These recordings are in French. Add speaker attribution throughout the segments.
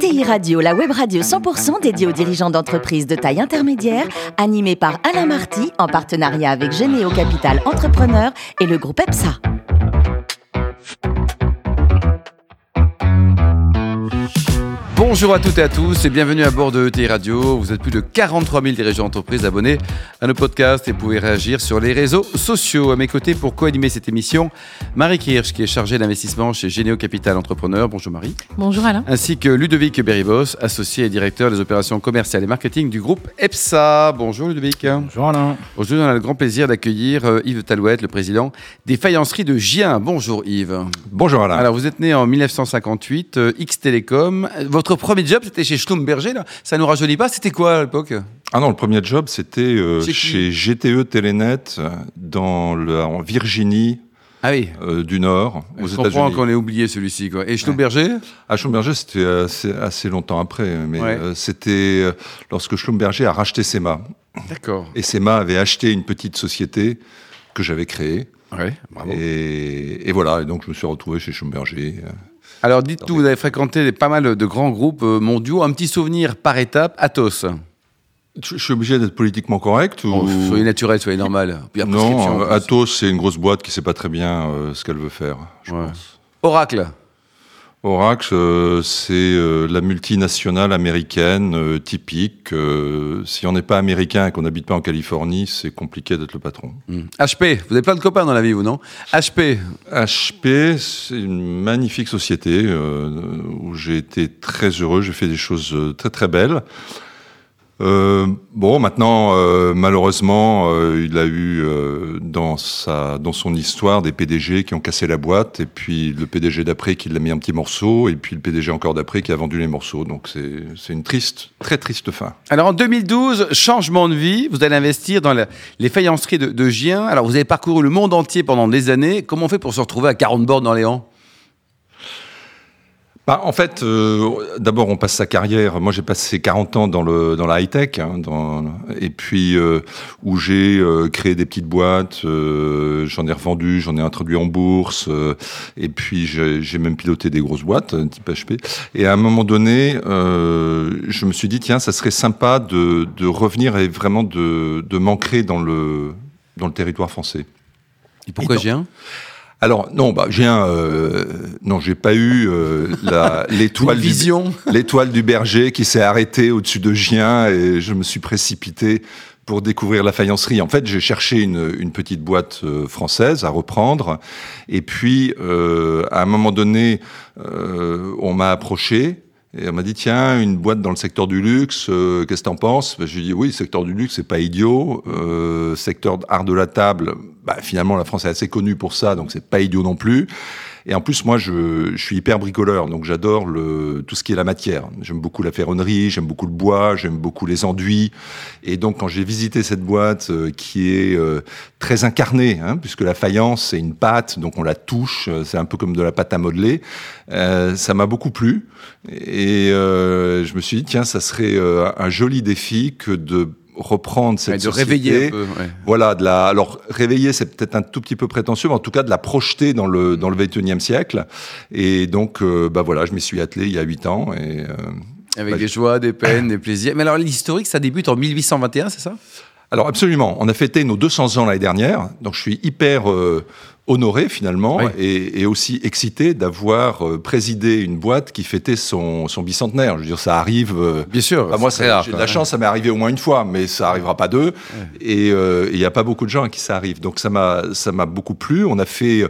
Speaker 1: ETI Radio, la web radio 100% dédiée aux dirigeants d'entreprises de taille intermédiaire, animée par Alain Marty en partenariat avec Généo Capital Entrepreneur et le groupe EPSA.
Speaker 2: Bonjour à toutes et à tous et bienvenue à bord de ETI Radio. Vous êtes plus de 43 000 dirigeants d'entreprise abonnés à nos podcasts et pouvez réagir sur les réseaux sociaux. À mes côtés pour co-animer cette émission, Marie Kirsch qui est chargée d'investissement chez Généo Capital Entrepreneur. Bonjour Marie.
Speaker 3: Bonjour Alain.
Speaker 2: Ainsi que Ludovic Beribos, associé et directeur des opérations commerciales et marketing du groupe EPSA. Bonjour Ludovic.
Speaker 4: Bonjour Alain.
Speaker 2: Aujourd'hui, on a le grand plaisir d'accueillir euh, Yves Talouette, le président des faïenceries de Gien. Bonjour Yves.
Speaker 4: Bonjour Alain.
Speaker 2: Alors vous êtes né en 1958, euh, X Télécom. Votre premier job, c'était chez Schlumberger, là. Ça nous rajeunit pas. C'était quoi à l'époque
Speaker 4: Ah non, le premier job, c'était euh,
Speaker 2: Chez
Speaker 4: GTE Telenet dans le, en Virginie
Speaker 2: Ah oui.
Speaker 4: euh, du Nord, aux
Speaker 2: Je comprends
Speaker 4: États-Unis.
Speaker 2: qu'on ait oublié celui-ci. Quoi. Et Schlumberger
Speaker 4: À Schlumberger, c'était assez, assez longtemps après, mais
Speaker 2: Ouais.
Speaker 4: euh, c'était lorsque Schlumberger a racheté SEMA.
Speaker 2: D'accord.
Speaker 4: Et SEMA avait acheté une petite société que j'avais créée.
Speaker 2: Ouais, bravo.
Speaker 4: Et, et voilà, et donc je me suis retrouvé chez Schlumberger. euh.
Speaker 2: Alors dites-nous, vous avez fréquenté pas mal de grands groupes euh, mondiaux. Un petit souvenir par étape, Athos.
Speaker 4: Je, suis obligé d'être politiquement correct ou...
Speaker 2: Bon, soyez naturel, soyez normal. Puis
Speaker 4: Non. Atos, c'est une grosse boîte qui sait pas très bien euh, ce qu'elle veut faire, je
Speaker 2: Ouais.
Speaker 4: pense.
Speaker 2: Oracle.
Speaker 4: Oracle, euh, c'est euh, la multinationale américaine euh, typique. Si on n'est pas américain et qu'on n'habite pas en Californie, c'est compliqué d'être le patron.
Speaker 2: Hmm. HP. Vous avez plein de copains dans la vie, vous, non? HP.
Speaker 4: HP, c'est une magnifique société où j'ai été très heureux. J'ai fait des choses très très belles. Euh, bon, maintenant, euh, malheureusement, euh, il a eu euh, dans sa dans son histoire des PDG qui ont cassé la boîte, et puis le PDG d'après qui l'a mis un petit morceau, et puis le PDG encore d'après qui a vendu les morceaux. Donc c'est une triste, très triste fin.
Speaker 2: Alors en 2012, changement de vie, vous allez investir dans les faïenceries de, Gien. Alors vous avez parcouru le monde entier pendant des années. Comment on fait pour se retrouver à 40 bornes Léon
Speaker 4: Bah, en fait, euh, d'abord, on passe sa carrière. Moi, j'ai passé 40 ans dans le dans la high tech, hein, dans, et puis euh, où j'ai euh, créé des petites boîtes. euh, j'en ai revendu, j'en ai introduit en bourse, euh, et puis j'ai même piloté des grosses boîtes euh, type HP. Et à un moment donné, euh, je me suis dit tiens, ça serait sympa de de revenir et vraiment de de m'ancrer dans le dans le territoire français.
Speaker 2: Et pourquoi Gien
Speaker 4: Alors non, bah j'ai un euh, non, j'ai pas eu euh, la- l'étoile du l'étoile du berger qui s'est arrêtée au-dessus de Gien et je me suis précipité pour découvrir la faïencerie. En fait, j'ai cherché une, une petite boîte euh, française à reprendre et puis euh, à un moment donné, euh, on m'a approché. Et on m'a dit, tiens, une boîte dans le secteur du luxe, euh, qu'est-ce que t'en penses? Ben, Je lui ai dit, oui, secteur du luxe, c'est pas idiot. Euh, secteur art de la table, bah, finalement, la France est assez connue pour ça, donc c'est pas idiot non plus. Et en plus, moi, je, je suis hyper bricoleur, donc j'adore le, tout ce qui est la matière. J'aime beaucoup la ferronnerie, j'aime beaucoup le bois, j'aime beaucoup les enduits. Et donc, quand j'ai visité cette boîte euh, qui est euh, très incarnée, hein, puisque la faïence, c'est une pâte, donc on la touche, euh, c'est un peu comme de la pâte à modeler, euh, ça m'a beaucoup plu. Et euh, je me suis dit, tiens, ça serait un joli défi que de reprendre cette
Speaker 2: De
Speaker 4: société.
Speaker 2: réveiller un peu. ouais.
Speaker 4: Voilà, de la. Alors réveiller, c'est peut-être un tout petit peu prétentieux, mais en tout cas de la projeter dans le dans le 21e siècle. Et donc, euh, bah voilà, je m'y suis attelé il y a huit ans. Et euh,
Speaker 2: Avec
Speaker 4: bah,
Speaker 2: des joies, des peines, des plaisirs. Mais alors l'historique, ça débute en 1821, c'est ça?
Speaker 4: Alors absolument, on a fêté nos 200 ans l'année dernière, donc je suis hyper euh, honoré finalement
Speaker 2: Oui.
Speaker 4: et, et aussi excité d'avoir euh, présidé une boîte qui fêtait son, son bicentenaire. Je veux dire, ça arrive. euh,
Speaker 2: Bien sûr.
Speaker 4: Bah, moi,
Speaker 2: c'est
Speaker 4: j'ai de la chance, ça m'est arrivé au moins une fois, mais ça arrivera pas deux. Et euh, il n'y a pas beaucoup de gens à qui ça arrive. Donc ça m'a, ça m'a beaucoup plu. On a fait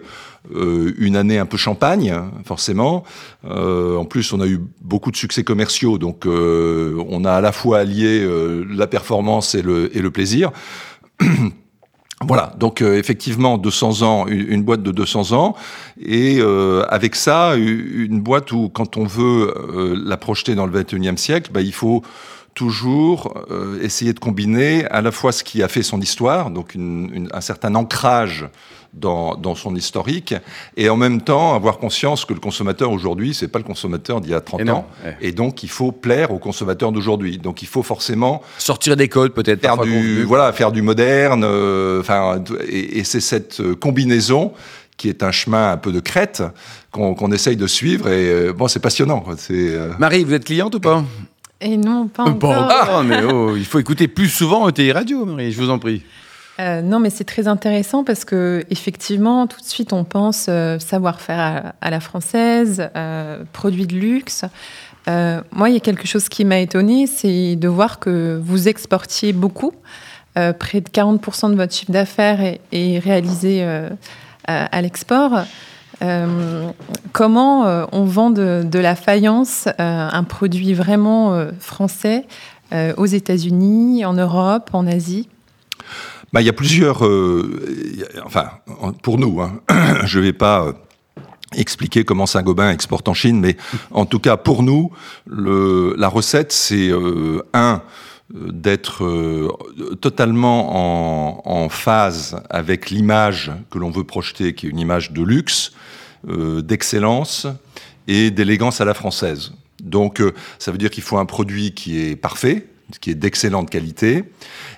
Speaker 4: euh, une année un peu champagne, forcément. Euh, en plus, on a eu beaucoup de succès commerciaux, donc euh, on a à la fois allié euh, la performance et le, et le plaisir. Voilà, donc euh, effectivement 200 ans, une, boîte de 200 ans, et euh, avec ça, une boîte où quand on veut euh, la projeter dans le 21e siècle, bah, il faut toujours euh, essayer de combiner à la fois ce qui a fait son histoire, donc une- une- un certain ancrage dans, dans son historique, et en même temps avoir conscience que le consommateur aujourd'hui, c'est pas le consommateur d'il y a 30
Speaker 2: Et non,
Speaker 4: ans,
Speaker 2: ouais.
Speaker 4: et donc il faut plaire aux consommateurs d'aujourd'hui. Donc il faut forcément
Speaker 2: Sortir des codes, peut-être.
Speaker 4: faire du voilà faire du moderne euh, enfin et, et c'est cette euh, combinaison qui est un chemin un peu de crête qu'on essaye de suivre. Et bon, c'est passionnant.
Speaker 2: Marie, vous êtes cliente ou pas?
Speaker 3: Et non, pas encore.
Speaker 2: Ah, mais oh, il faut écouter plus souvent ETI Radio, Marie, je vous en prie.
Speaker 3: Euh, non, mais c'est très intéressant parce que effectivement, tout de suite, on pense euh, savoir-faire à, la française, euh, produits de luxe. moi, il y a quelque chose qui m'a étonnée, c'est de voir que vous exportiez beaucoup. près de 40% de votre chiffre d'affaires est, réalisé à l'export. comment on vend de la faïence, un produit vraiment français, aux États-Unis, en Europe, en Asie?
Speaker 4: Bah, il y a plusieurs. Euh, enfin, pour nous, hein, je ne vais pas euh, expliquer comment Saint-Gobain exporte en Chine, mais en tout cas, pour nous, le, la recette, c'est euh, un d'être totalement en, en, phase avec l'image que l'on veut projeter, qui est une image de luxe, d'excellence et d'élégance à la française. Donc, ça veut dire qu'il faut un produit qui est parfait, qui est d'excellente qualité,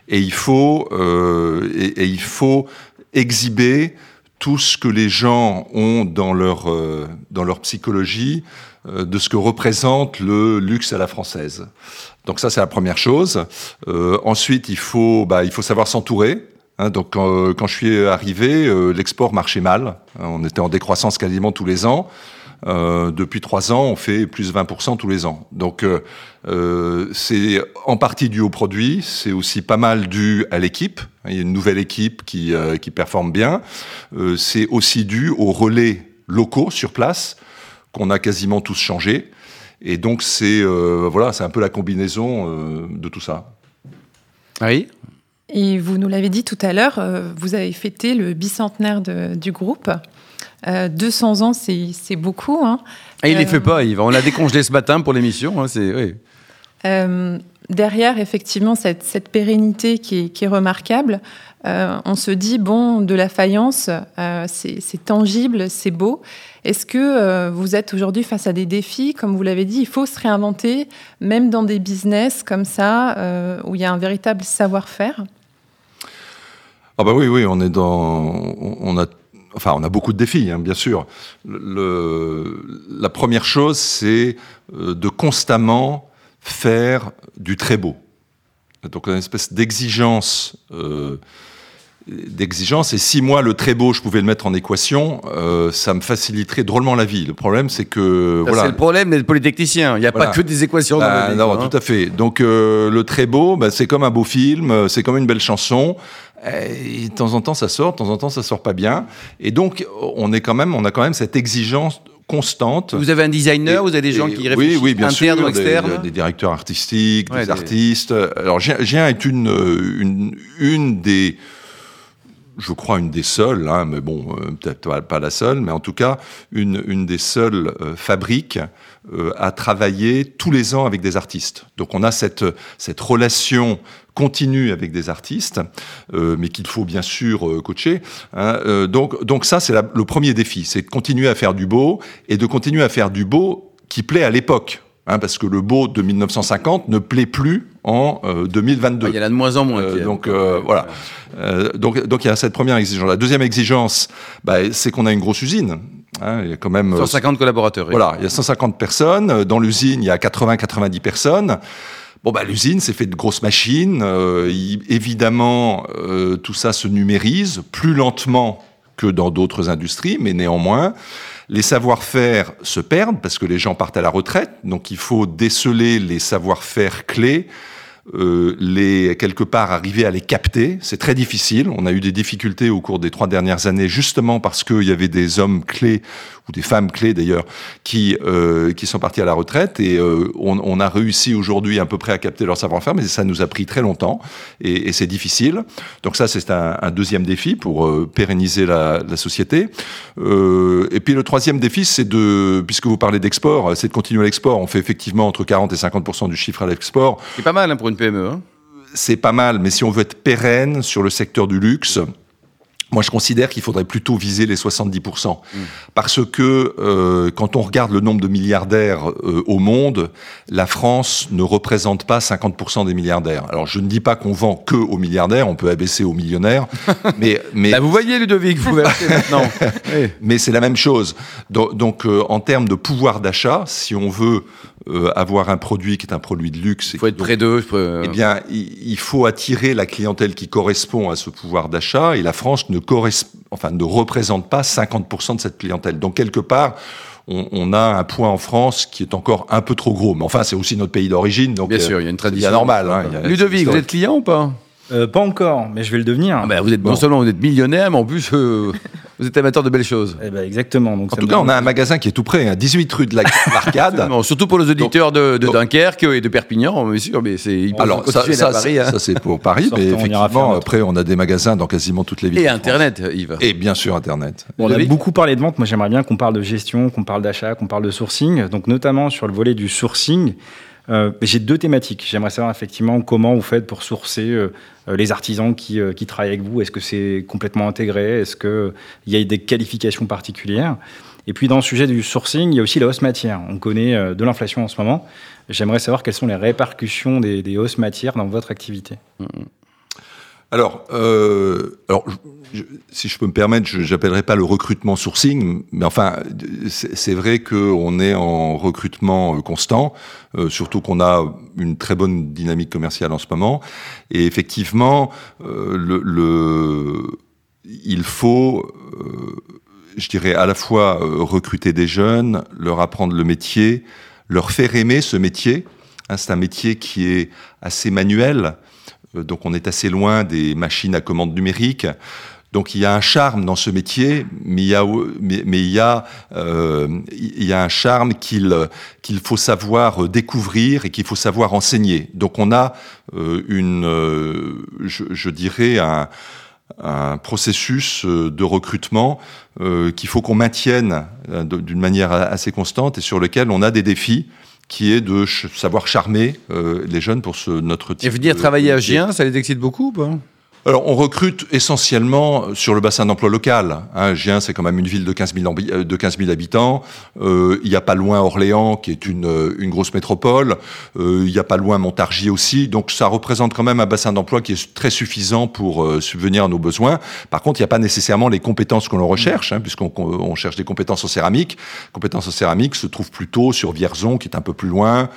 Speaker 4: et il faut, euh, et, il faut exhiber tout ce que les gens ont dans leur, euh, dans leur psychologie euh, de ce que représente le luxe à la française. Donc ça, c'est la première chose. Euh, ensuite, il faut, bah, il faut savoir s'entourer. Hein, donc quand, quand, je suis arrivé, l'export marchait mal. On était en décroissance quasiment tous les ans. Euh, depuis trois ans, on fait plus 20% tous les ans. Donc euh, euh, c'est en partie dû au produit, c'est aussi pas mal dû à l'équipe. Il y a une nouvelle équipe qui, qui performe bien. c'est aussi dû aux relais locaux sur place qu'on a quasiment tous changé. Et donc c'est voilà, c'est un peu la combinaison de tout ça.
Speaker 2: Oui.
Speaker 3: Et vous nous l'avez dit tout à l'heure, vous avez fêté le bicentenaire du groupe. 200 euh, ans, c'est beaucoup. Hein.
Speaker 2: Et il ne les fait euh, pas, Yves. On l'a décongelé ce matin pour l'émission. Hein, oui.
Speaker 3: Euh, derrière, effectivement, cette, pérennité qui est, remarquable, on se dit, bon, de la faïence, c'est tangible, c'est beau. Est-ce que vous êtes aujourd'hui face à des défis? Comme vous l'avez dit, il faut se réinventer, même dans des business comme ça, où il y a un véritable savoir-faire
Speaker 4: ah bah oui, oui, on est dans, on a enfin, on a beaucoup de défis, hein, bien sûr. Le, la première chose, c'est euh, de constamment faire du très beau. Donc, une espèce d'exigence. Euh, d'exigence et si moi le très beau je pouvais le mettre en équation euh, ça me faciliterait drôlement la vie le problème c'est que
Speaker 2: voilà
Speaker 4: c'est
Speaker 2: le problème des polytechniciens il n'y a pas que des équations dans
Speaker 4: bah, non
Speaker 2: hein.
Speaker 4: tout à fait donc euh, le très beau bah, c'est comme un beau film c'est comme une belle chanson et de temps en temps ça sort, de temps en temps ça sort pas bien. Et donc on est quand même, on a quand même cette exigence constante.
Speaker 2: Vous avez un designer, vous avez des gens qui réfléchissent,
Speaker 4: oui, oui, bien
Speaker 2: sûr,
Speaker 4: ou
Speaker 2: externes
Speaker 4: des, des, directeurs artistiques, des, artistes. Alors Gien est une, une, une des je crois, une des seules, hein, mais bon, euh, peut-être pas la seule, mais en tout cas, une, une des seules euh, fabriques euh, à travailler tous les ans avec des artistes. Donc on a cette, cette relation continue avec des artistes, mais qu'il faut bien sûr coacher. Hein. donc, donc ça, c'est le premier défi, c'est de continuer à faire du beau et de continuer à faire du beau qui plaît à l'époque. Hein, parce que le beau de 1950 ne plaît plus en 2022.
Speaker 2: il y en a de moins en moins.
Speaker 4: donc voilà. Euh, donc, donc il y a cette première exigence. La deuxième exigence, bah, c'est qu'on a une grosse usine.
Speaker 2: Hein, il y a quand même 150 euh, collaborateurs.
Speaker 4: Voilà, il y a 150 personnes. Dans l'usine, il y a 80-90 personnes. Bon, bah, l'usine, c'est fait de grosses machines. Euh, évidemment, tout ça se numérise plus lentement que dans d'autres industries, mais néanmoins, les savoir-faire se perdent parce que les gens partent à la retraite. Donc, il faut déceler les savoir-faire clés euh, les quelque part arriver à les capter. C'est très difficile. On a eu des difficultés au cours des trois dernières années, justement parce qu'il y avait des hommes clés ou des femmes clés d'ailleurs qui euh, qui sont partis à la retraite et euh, on, on, a réussi aujourd'hui à peu près à capter leur savoir-faire, mais ça nous a pris très longtemps et, et c'est difficile. Donc ça c'est un, un, deuxième défi pour euh, pérenniser la, la société. Euh, et puis le troisième défi c'est de, puisque vous parlez d'export, c'est de continuer l'export. On fait effectivement entre 40 et 50% du chiffre à l'export.
Speaker 2: C'est pas mal hein, PME. Hein
Speaker 4: c'est pas mal, mais si on veut être pérenne sur le secteur du luxe, Moi, je considère qu'il faudrait plutôt viser les 70%. Parce que euh, quand on regarde le nombre de milliardaires euh, au monde, la France ne représente pas 50% des milliardaires. Alors, je ne dis pas qu'on vend que aux milliardaires, on peut abaisser aux millionnaires. mais, mais,
Speaker 2: Là, vous voyez, Ludovic, vous versez maintenant. Oui.
Speaker 4: mais c'est la même chose. Donc, donc, euh, en termes de pouvoir d'achat, si on veut euh, avoir un produit qui est un produit de luxe,
Speaker 2: Il faut être
Speaker 4: donc
Speaker 2: près d'eux. euh,
Speaker 4: eh bien, il il faut attirer la clientèle qui correspond à ce pouvoir d'achat et la France ne, corres- enfin, ne représente pas 50% de cette clientèle. Donc, quelque part, on, on a un point en France qui est encore un peu trop gros. Mais enfin, c'est aussi notre pays d'origine. Donc,
Speaker 2: Bien
Speaker 4: euh,
Speaker 2: sûr, il y a une
Speaker 4: c'est
Speaker 2: tradition.
Speaker 4: normal. hein, il y a-
Speaker 2: Ludovic, vous êtes client ou pas?
Speaker 5: Euh, pas encore, mais je vais le devenir.
Speaker 2: Ah ben, Vous êtes non
Speaker 4: Bon.
Speaker 2: seulement vous êtes millionnaire, mais en plus euh, vous êtes amateur de belles choses.
Speaker 5: Eh ben, exactement. Donc
Speaker 4: En tout cas, on a un magasin qui est tout près, hein, 18 rue de la- l'Arcade.
Speaker 2: Surtout pour les auditeurs de, de
Speaker 4: donc-
Speaker 2: Dunkerque et de Perpignan, bien sûr, mais c'est ils peuvent
Speaker 4: Alors, ça, ça,
Speaker 2: à Paris. hein.
Speaker 4: ça, c'est pour Paris,
Speaker 5: Sortons,
Speaker 4: mais effectivement, après, on a des magasins dans quasiment toutes les villes.
Speaker 2: Et. Internet, Yves.
Speaker 4: Et bien sûr, Internet.
Speaker 5: Bon, on a beaucoup parlé de vente. Moi, j'aimerais bien qu'on parle de gestion, qu'on parle d'achat, qu'on parle de sourcing. Donc, notamment sur le volet du sourcing, euh, j'ai deux thématiques. J'aimerais savoir effectivement comment vous faites pour sourcer euh, euh, les artisans qui, travaillent avec vous. Est-ce que c'est complètement intégré? Est-ce qu'il y a des qualifications particulières? Et puis, dans le sujet du sourcing, il y a aussi la hausse matière. On connaît de l'inflation en ce moment. J'aimerais savoir quelles sont les répercussions des, des hausses matières dans votre activité.
Speaker 4: Alors, euh, alors si je peux me permettre, je n'appellerai pas le recrutement sourcing, mais enfin, c'est c'est vrai qu'on est en recrutement euh, constant, euh, surtout qu'on a une très bonne dynamique commerciale en ce moment. Et effectivement, euh, le, le- il faut, euh, je dirais, à la fois euh, recruter des jeunes, leur apprendre le métier, leur faire aimer ce métier. Hein, c'est un métier qui est assez manuel. Euh, Donc on est assez loin des machines à commande numérique. Donc il y a un charme dans ce métier, mais il y a, mais, il y a, euh, il y a un charme qu'il faut savoir découvrir et qu'il faut savoir enseigner. Donc on a euh, une, euh, je, dirais un, un processus de recrutement qu'il faut qu'on maintienne d'une manière assez constante et sur lequel on a des défis qui est de ch- savoir charmer euh, les jeunes pour ce, notre type
Speaker 2: Et venir
Speaker 4: de-
Speaker 2: travailler à Gien, ça les excite beaucoup ou pas?
Speaker 4: Alors, on recrute essentiellement sur le bassin d'emploi local. Hein, Gien, c'est quand même une ville de 15 000, ambi- euh, de 15 000 habitants. Euh, il n'y a pas loin Orléans, qui est une, euh, une grosse métropole. Euh, il n'y a pas loin Montargis aussi. Donc, ça représente quand même un bassin d'emploi qui est très suffisant pour euh, subvenir à nos besoins. Par contre, il n'y a pas nécessairement les compétences que l'on recherche, hein, puisqu'on qu'on- on cherche des compétences en céramique. Compétences en céramique se trouvent plutôt sur Vierzon, qui est un peu plus loin.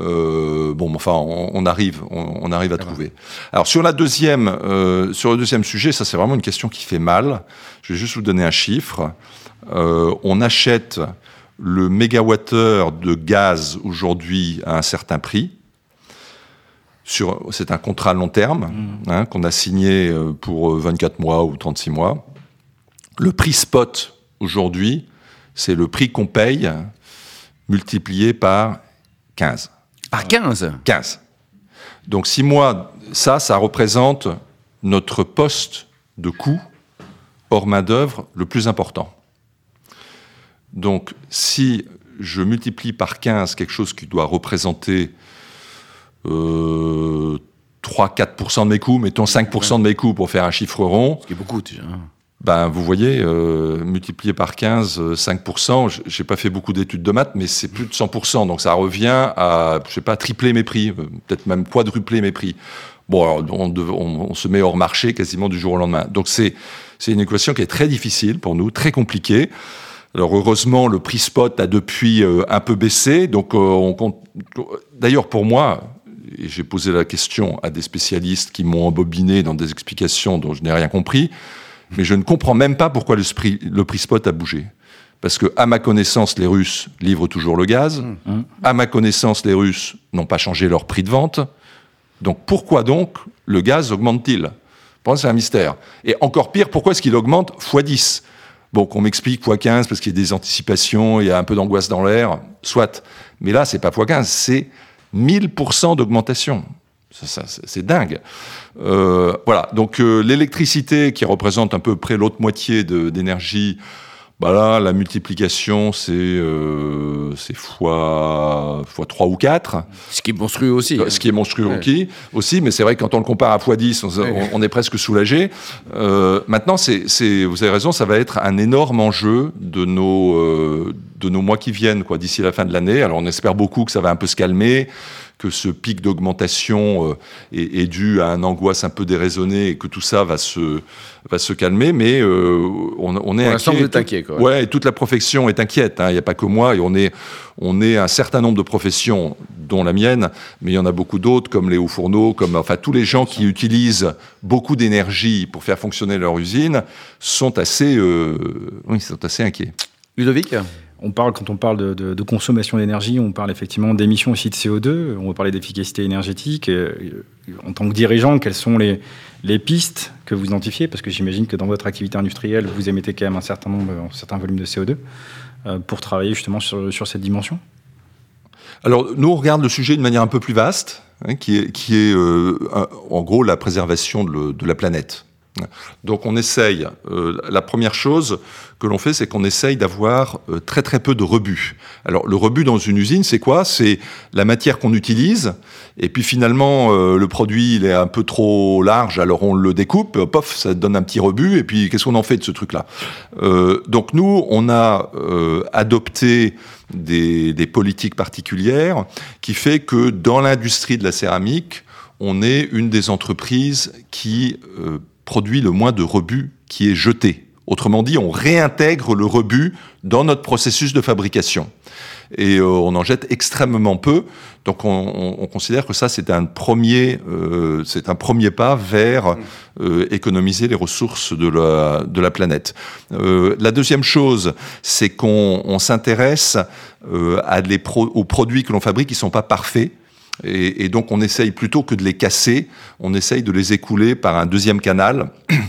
Speaker 4: Euh, bon, enfin, on, on arrive, on, on arrive à trouver. Alors sur la deuxième, euh, sur le deuxième sujet, ça c'est vraiment une question qui fait mal. Je vais juste vous donner un chiffre. Euh, on achète le mégawattheure de gaz aujourd'hui à un certain prix. C'est un contrat à long terme hein, qu'on a signé euh, pour euh, 24 mois ou 36 mois. Le prix spot aujourd'hui, c'est le prix qu'on paye multiplié par 15.
Speaker 2: Par 15
Speaker 4: 15. Donc si moi, ça, ça représente notre poste de coût hors main-d'œuvre le plus important. Donc si je multiplie par 15 quelque chose qui doit représenter euh, 3-4% de mes coûts, mettons 5% de mes coûts pour faire un chiffre rond,
Speaker 2: Ce qui est beaucoup déjà.
Speaker 4: ben, vous voyez, euh, multiplié par 15, euh, 5%, j- j'ai pas fait beaucoup d'études de maths, mais c'est plus de 100%. Donc ça revient à, je sais pas, tripler mes prix, euh, peut-être même quadrupler mes prix. Bon, on, on- on se met hors marché quasiment du jour au lendemain. Donc c'est c'est une équation qui est très difficile pour nous, très compliquée. Alors heureusement, le prix spot a depuis euh, un peu baissé. Donc euh, on compte. D'ailleurs, pour moi, et j'ai posé la question à des spécialistes qui m'ont embobiné dans des explications dont je n'ai rien compris, mais je ne comprends même pas pourquoi le, spri- le prix spot a bougé. Parce que, à ma connaissance, les Russes livrent toujours le gaz. À ma connaissance, les Russes n'ont pas changé leur prix de vente. Donc pourquoi donc le gaz augmente-t-il? Pour moi, c'est un mystère. Et encore pire, pourquoi est-ce qu'il augmente x 10 Bon, qu'on m'explique x 15 parce qu'il y a des anticipations, il y a un peu d'angoisse dans l'air, soit. Mais là, c'est pas x 15, c'est 1000% d'augmentation. C'est dingue. Euh, voilà, donc euh, l'électricité qui représente à peu près l'autre moitié d'énergie, bah là, la multiplication, c'est euh, fois, fois 3 ou 4.
Speaker 2: Ce qui est monstrueux aussi.
Speaker 4: Ce qui est monstrueux ouais. aussi, mais c'est vrai que quand on le compare à fois 10, on, ouais. on est presque soulagé. Euh, maintenant, c'est, vous avez raison, ça va être un énorme enjeu de nos, euh, de nos mois qui viennent, quoi, d'ici la fin de l'année. Alors, on espère beaucoup que ça va un peu se calmer que ce pic d'augmentation euh, est, est, dû à un angoisse un peu déraisonnée et que tout ça va se, va se calmer, mais euh, on, on, est
Speaker 2: Pour inquiet. Vous êtes inquiet quoi.
Speaker 4: Ouais, et toute la profession est inquiète. Hein. Il n'y a pas que moi, et on est, on est un certain nombre de professions, dont la mienne, mais il y en a beaucoup d'autres, comme les hauts fourneaux, comme enfin tous les gens qui utilisent beaucoup d'énergie pour faire fonctionner leur usine sont assez, euh, oui, sont assez inquiets.
Speaker 2: Ludovic?
Speaker 5: On parle, quand on parle de, consommation d'énergie, on parle effectivement d'émissions aussi de CO2, on va parler d'efficacité énergétique. Et, en tant que dirigeant, quelles sont les, pistes que vous identifiez? Parce que j'imagine que dans votre activité industrielle, vous émettez quand même un certain nombre, un certain volume de CO2 euh, pour travailler justement sur, cette dimension
Speaker 4: alors, nous, on regarde le sujet de manière un peu plus vaste, hein, qui est, euh, en gros la préservation de la planète. Donc on essaye, euh, la première chose que l'on fait, c'est qu'on essaye d'avoir euh, très très peu de rebut. Alors le rebut dans une usine, c'est quoi? C'est la matière qu'on utilise, et puis finalement euh, le produit il est un peu trop large, alors on le découpe, pof, ça donne un petit rebut, et puis qu'est-ce qu'on en fait de ce truc-là? Donc nous, on a adopté des, des politiques particulières qui fait que dans l'industrie de la céramique, on est une des entreprises qui produit le moins de rebut qui est jeté. Autrement dit, on réintègre le rebut dans notre processus de fabrication. Et euh, on en jette extrêmement peu. Donc on, on, on considère que ça, c'est un, premier, euh, c'est un premier pas vers euh, économiser les ressources de la, de la planète. Euh, la deuxième chose, c'est qu'on s'intéresse euh, pro aux produits que l'on fabrique qui ne sont pas parfaits. Et, donc on essaye plutôt que de les casser, on essaye de les écouler par un deuxième canal.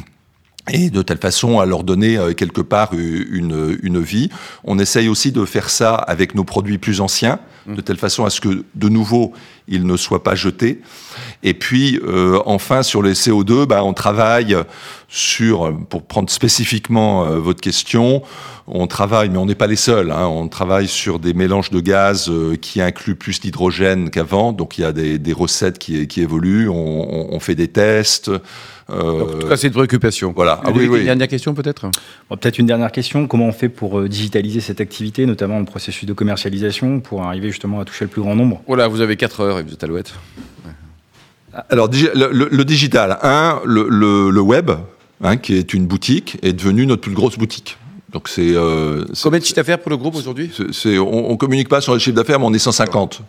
Speaker 4: Et de telle façon à leur donner euh, quelque part une, une vie. On essaye aussi de faire ça avec nos produits plus anciens, de telle façon à ce que de nouveau ils ne soient pas jetés. Et puis euh, enfin sur les CO2, bah, on travaille sur, pour prendre spécifiquement euh, votre question, on travaille, mais on n'est pas les seuls, hein, on travaille sur des mélanges de gaz euh, qui incluent plus d'hydrogène qu'avant, donc il y a des, des recettes qui, qui évoluent, on, on, fait des tests.
Speaker 2: Euh, en tout cas, c'est une préoccupation.
Speaker 4: Voilà.
Speaker 2: Ah, oui, oui. Une dernière question peut-être?
Speaker 5: Bon, Peut-être une dernière question. Comment on fait pour euh, digitaliser cette activité, notamment le processus de commercialisation, pour arriver justement à toucher le plus grand nombre?
Speaker 2: Voilà, vous avez 4 heures et vous êtes à l'ouette.
Speaker 4: Ouais. Alors, le, le, le, digital, un, le, le web, hein, qui est une boutique, est devenu notre plus grosse boutique. Donc c'est. Euh,
Speaker 2: Combien de chiffre d'affaires pour le groupe aujourd'hui?
Speaker 4: On ne communique pas sur le chiffre d'affaires, mais on est 150.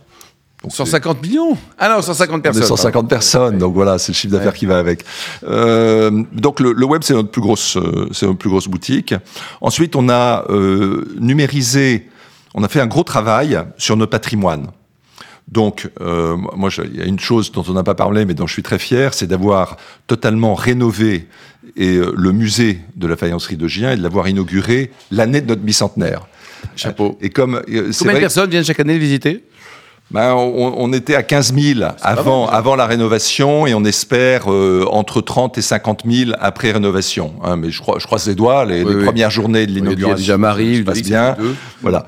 Speaker 2: Donc 150 millions? Ah non, 150 personnes.
Speaker 4: On est 150 pardon. personnes, donc voilà, c'est le chiffre d'affaires ouais. qui va avec. Euh, donc le, le web, c'est notre plus grosse, c'est notre plus grosse boutique. Ensuite, on a euh, numérisé, on a fait un gros travail sur notre patrimoine. Donc, euh, moi, il y a une chose dont on n'a pas parlé, mais dont je suis très fier, c'est d'avoir totalement rénové et, euh, le musée de la faïencerie de Gien et de l'avoir inauguré l'année de notre bicentenaire.
Speaker 2: Chapeau.
Speaker 4: Et comme,
Speaker 2: euh, Combien de personnes viennent chaque année le visiter?
Speaker 4: Ben, on, on, était à 15 000 avant, avant la rénovation et on espère euh, entre 30 et 50 000 après rénovation. Hein, mais je crois, je croise les doigts, les, oui, les oui. premières journées de l'inauguration.
Speaker 2: Oui, déjà Marie,
Speaker 4: passe bien. Voilà.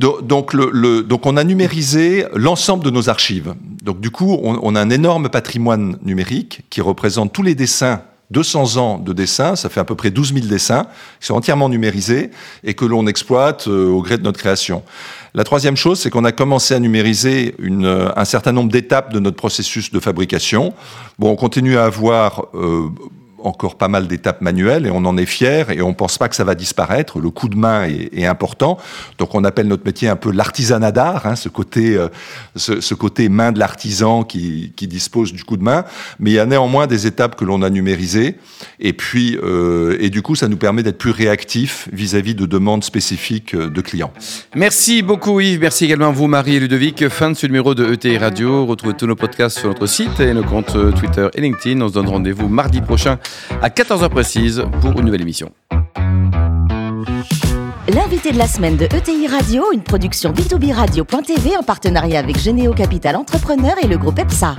Speaker 4: Donc, le, le, donc on a numérisé l'ensemble de nos archives. Donc du coup, on, on, a un énorme patrimoine numérique qui représente tous les dessins 200 ans de dessins, ça fait à peu près 12 000 dessins, qui sont entièrement numérisés et que l'on exploite euh, au gré de notre création. La troisième chose, c'est qu'on a commencé à numériser une, un certain nombre d'étapes de notre processus de fabrication. Bon, on continue à avoir euh, encore pas mal d'étapes manuelles et on en est fier et on pense pas que ça va disparaître. Le coup de main est, important. Donc on appelle notre métier un peu l'artisanat d'art, hein, ce côté, euh, ce, côté main de l'artisan qui, qui, dispose du coup de main. Mais il y a néanmoins des étapes que l'on a numérisées et puis euh, et du coup ça nous permet d'être plus réactifs vis-à-vis de demandes spécifiques euh, de clients.
Speaker 2: Merci beaucoup Yves, merci également à vous Marie et Ludovic. Fin de ce numéro de ETI Radio. Retrouvez tous nos podcasts sur notre site et nos comptes Twitter et LinkedIn. On se donne rendez-vous mardi prochain à 14h précise pour une nouvelle émission.
Speaker 1: L'invité de la semaine de ETI Radio, une production B2B Radio.tv en partenariat avec Généo Capital Entrepreneur et le groupe EPSA.